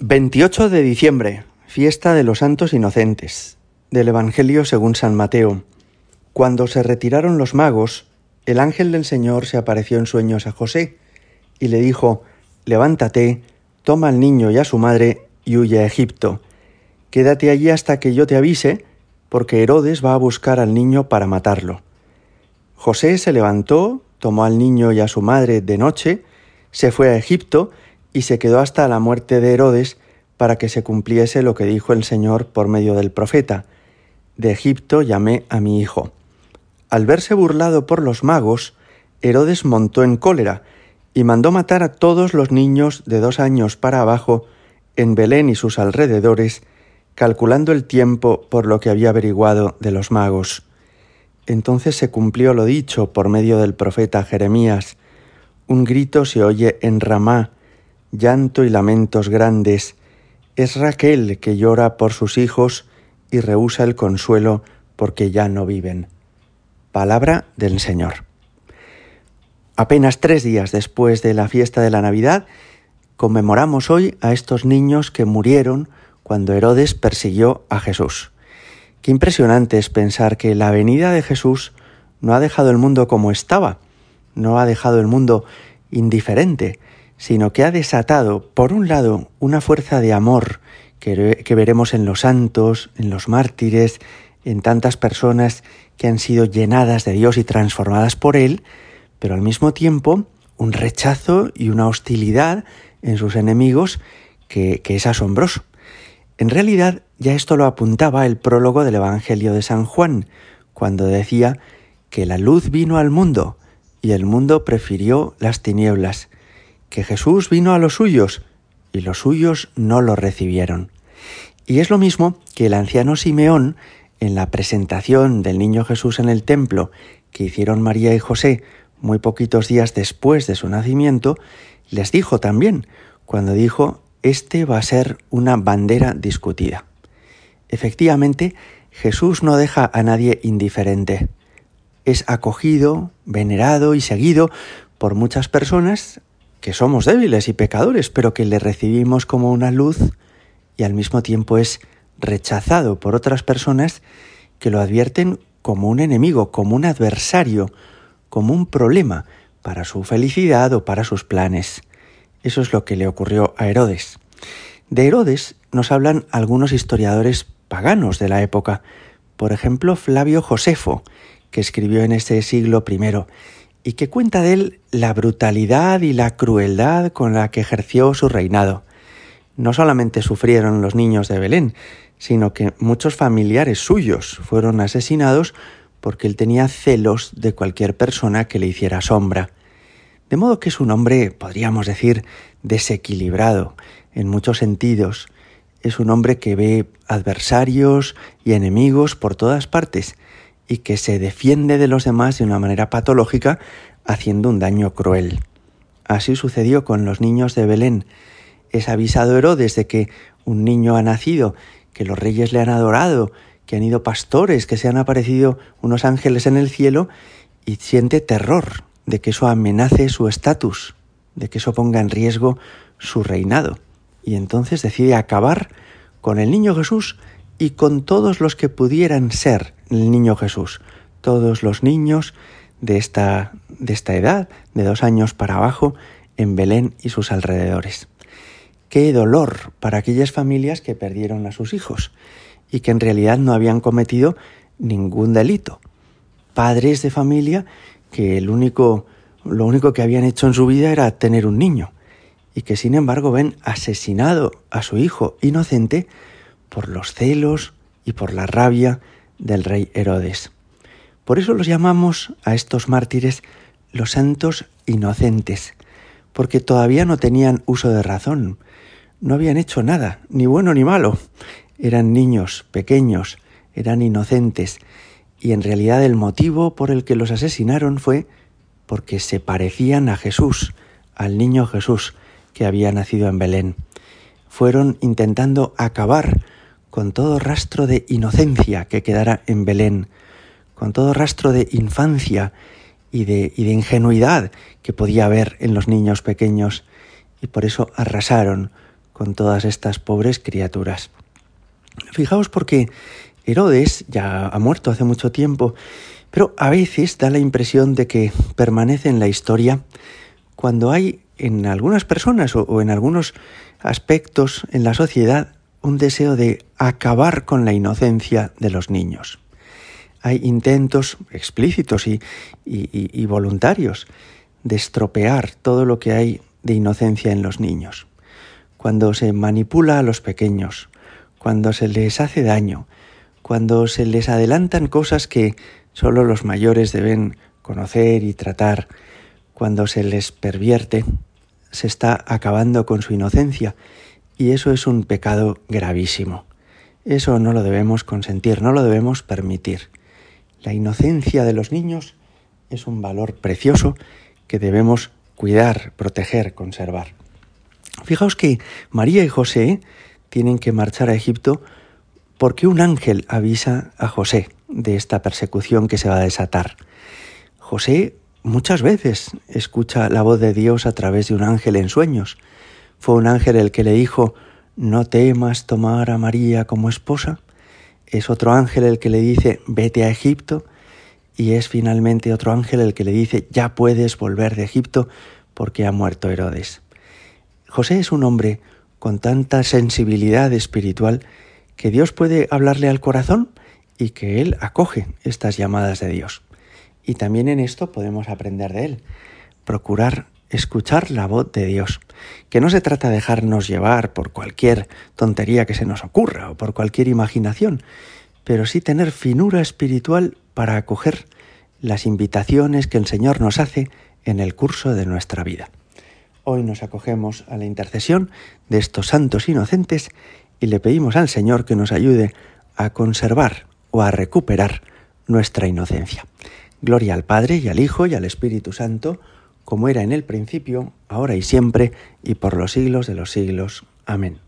28 de diciembre, fiesta de los santos inocentes, del Evangelio según San Mateo. Cuando se retiraron los magos, el ángel del Señor se apareció en sueños a José y le dijo, Levántate, toma al niño y a su madre y huye a Egipto. Quédate allí hasta que yo te avise, porque Herodes va a buscar al niño para matarlo. José se levantó, tomó al niño y a su madre de noche, se fue a Egipto y se quedó hasta la muerte de Herodes para que se cumpliese lo que dijo el Señor por medio del profeta. De Egipto llamé a mi hijo. Al verse burlado por los magos, Herodes montó en cólera y mandó matar a todos los niños de dos años para abajo en Belén y sus alrededores, calculando el tiempo por lo que había averiguado de los magos. Entonces se cumplió lo dicho por medio del profeta Jeremías. Un grito se oye en Ramá, llanto y lamentos grandes. Es Raquel que llora por sus hijos y rehúsa el consuelo porque ya no viven. Palabra del Señor. Apenas tres días después de la fiesta de la Navidad, conmemoramos hoy a estos niños que murieron cuando Herodes persiguió a Jesús. Qué impresionante es pensar que la venida de Jesús no ha dejado el mundo como estaba, no ha dejado el mundo indiferente, sino que ha desatado, por un lado, una fuerza de amor que, que, veremos en los santos, en los mártires, en tantas personas que han sido llenadas de Dios y transformadas por Él, pero al mismo tiempo un rechazo y una hostilidad en sus enemigos que, que es asombroso. En realidad, ya esto lo apuntaba el prólogo del Evangelio de San Juan, cuando decía que la luz vino al mundo y el mundo prefirió las tinieblas que Jesús vino a los suyos y los suyos no lo recibieron. Y es lo mismo que el anciano Simeón, en la presentación del niño Jesús en el templo que hicieron María y José muy poquitos días después de su nacimiento, les dijo también, cuando dijo, este va a ser una bandera discutida. Efectivamente, Jesús no deja a nadie indiferente. Es acogido, venerado y seguido por muchas personas que somos débiles y pecadores, pero que le recibimos como una luz y al mismo tiempo es rechazado por otras personas que lo advierten como un enemigo, como un adversario, como un problema para su felicidad o para sus planes. Eso es lo que le ocurrió a Herodes. De Herodes nos hablan algunos historiadores paganos de la época, por ejemplo Flavio Josefo, que escribió en este siglo I y que cuenta de él la brutalidad y la crueldad con la que ejerció su reinado. No solamente sufrieron los niños de Belén, sino que muchos familiares suyos fueron asesinados porque él tenía celos de cualquier persona que le hiciera sombra. De modo que es un hombre, podríamos decir, desequilibrado en muchos sentidos. Es un hombre que ve adversarios y enemigos por todas partes y que se defiende de los demás de una manera patológica haciendo un daño cruel. Así sucedió con los niños de Belén. Es avisado Herodes de que un niño ha nacido, que los reyes le han adorado, que han ido pastores, que se han aparecido unos ángeles en el cielo, y siente terror de que eso amenace su estatus, de que eso ponga en riesgo su reinado. Y entonces decide acabar con el niño Jesús y con todos los que pudieran ser el niño Jesús, todos los niños de esta, de esta edad, de dos años para abajo, en Belén y sus alrededores. Qué dolor para aquellas familias que perdieron a sus hijos y que en realidad no habían cometido ningún delito. Padres de familia que el único, lo único que habían hecho en su vida era tener un niño y que sin embargo ven asesinado a su hijo inocente por los celos y por la rabia del rey Herodes. Por eso los llamamos a estos mártires los santos inocentes, porque todavía no tenían uso de razón, no habían hecho nada, ni bueno ni malo, eran niños pequeños, eran inocentes, y en realidad el motivo por el que los asesinaron fue porque se parecían a Jesús, al niño Jesús que había nacido en Belén. Fueron intentando acabar con todo rastro de inocencia que quedara en Belén, con todo rastro de infancia y de, ingenuidad que podía haber en los niños pequeños, y por eso arrasaron con todas estas pobres criaturas. Fijaos porque Herodes ya ha muerto hace mucho tiempo, pero a veces da la impresión de que permanece en la historia cuando hay en algunas personas o, en algunos aspectos en la sociedad un deseo de acabar con la inocencia de los niños. Hay intentos explícitos y, voluntarios de estropear todo lo que hay de inocencia en los niños. Cuando se manipula a los pequeños, cuando se les hace daño, cuando se les adelantan cosas que solo los mayores deben conocer y tratar, cuando se les pervierte, se está acabando con su inocencia y eso es un pecado gravísimo. Eso no lo debemos consentir, no lo debemos permitir. La inocencia de los niños es un valor precioso que debemos cuidar, proteger, conservar. Fijaos que María y José tienen que marchar a Egipto porque un ángel avisa a José de esta persecución que se va a desatar. José muchas veces escucha la voz de Dios a través de un ángel en sueños. Fue un ángel el que le dijo, no temas tomar a María como esposa. Es otro ángel el que le dice, vete a Egipto. Y es finalmente otro ángel el que le dice, ya puedes volver de Egipto porque ha muerto Herodes. José es un hombre con tanta sensibilidad espiritual que Dios puede hablarle al corazón y que Él acoge estas llamadas de Dios. Y también en esto podemos aprender de Él, procurar escuchar la voz de Dios, que no se trata de dejarnos llevar por cualquier tontería que se nos ocurra o por cualquier imaginación, pero sí tener finura espiritual para acoger las invitaciones que el Señor nos hace en el curso de nuestra vida. Hoy nos acogemos a la intercesión de estos santos inocentes y le pedimos al Señor que nos ayude a conservar o a recuperar nuestra inocencia. Gloria al Padre y al Hijo y al Espíritu Santo, como era en el principio, ahora y siempre, y por los siglos de los siglos. Amén.